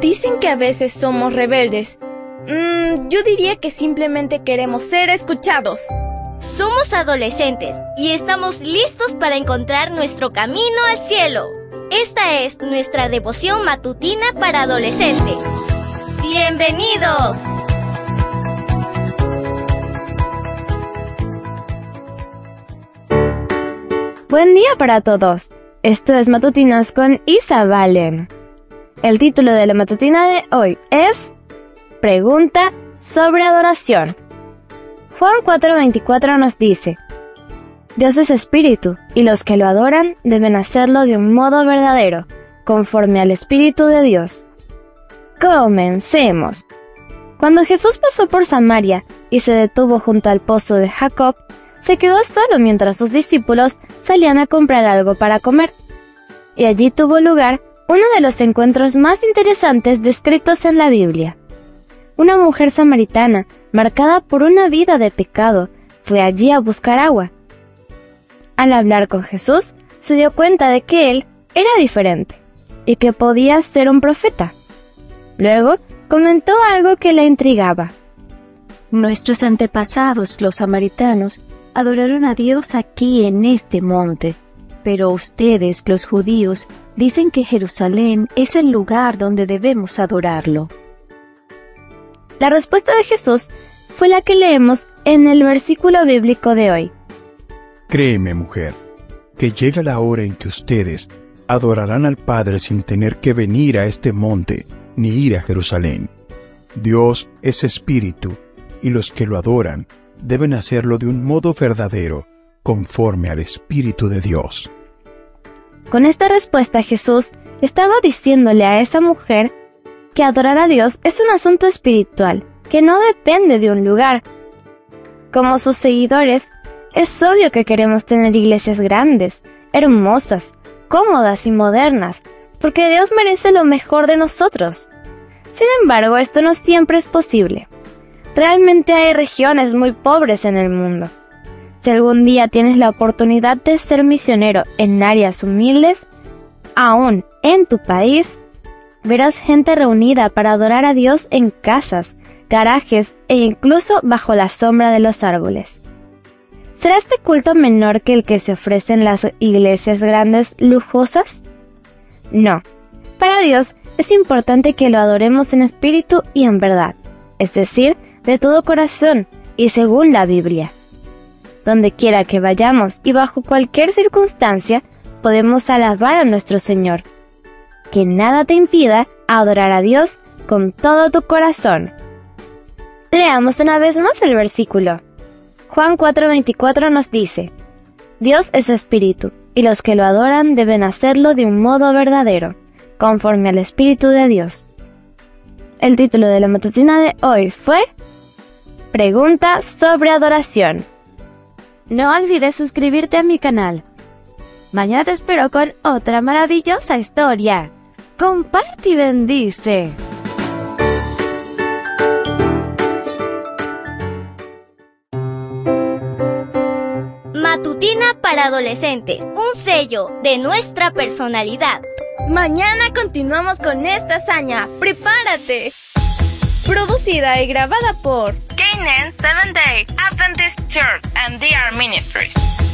Dicen que a veces somos rebeldes. Mm, yo diría que simplemente queremos ser escuchados. Somos adolescentes y estamos listos para encontrar nuestro camino al cielo. Esta es nuestra devoción matutina para adolescentes. ¡Bienvenidos! Buen día para todos. Esto es Matutinas con Isa Valen. El título de la matutina de hoy es Pregunta sobre adoración. Juan 4:24 nos dice, Dios es espíritu, y los que lo adoran deben hacerlo de un modo verdadero, conforme al espíritu de Dios. Comencemos. Cuando Jesús pasó por Samaria y se detuvo junto al pozo de Jacob, se quedó solo mientras sus discípulos salían a comprar algo para comer. Y allí tuvo lugar uno de los encuentros más interesantes descritos en la Biblia. Una mujer samaritana, marcada por una vida de pecado, fue allí a buscar agua. Al hablar con Jesús, se dio cuenta de que él era diferente y que podía ser un profeta. Luego, comentó algo que la intrigaba. Nuestros antepasados, los samaritanos, adoraron a Dios aquí en este monte. Pero ustedes, los judíos, dicen que Jerusalén es el lugar donde debemos adorarlo. La respuesta de Jesús fue la que leemos en el versículo bíblico de hoy. Créeme, mujer, que llega la hora en que ustedes adorarán al Padre sin tener que venir a este monte ni ir a Jerusalén. Dios es espíritu, y los que lo adoran deben hacerlo de un modo verdadero, conforme al Espíritu de Dios. Con esta respuesta Jesús estaba diciéndole a esa mujer que adorar a Dios es un asunto espiritual, que no depende de un lugar. Como sus seguidores, es obvio que queremos tener iglesias grandes, hermosas, cómodas y modernas, porque Dios merece lo mejor de nosotros. Sin embargo, esto no siempre es posible. Realmente hay regiones muy pobres en el mundo. Si algún día tienes la oportunidad de ser misionero en áreas humildes, aún en tu país, verás gente reunida para adorar a Dios en casas, garajes e incluso bajo la sombra de los árboles. ¿Será este culto menor que el que se ofrece en las iglesias grandes lujosas? No. Para Dios es importante que lo adoremos en espíritu y en verdad, es decir, de todo corazón y según la Biblia. Donde quiera que vayamos y bajo cualquier circunstancia, podemos alabar a nuestro Señor. Que nada te impida adorar a Dios con todo tu corazón. Leamos una vez más el versículo. Juan 4:24 nos dice, Dios es espíritu, y los que lo adoran deben hacerlo de un modo verdadero, conforme al Espíritu de Dios. El título de la matutina de hoy fue Pregunta sobre adoración. No olvides suscribirte a mi canal. Mañana te espero con otra maravillosa historia. Comparte y bendice. Matutina para adolescentes, un sello de nuestra personalidad. Mañana continuamos con esta hazaña. ¡Prepárate! Producida y grabada por Canaan Seventh Day Adventist Church and DR Ministries.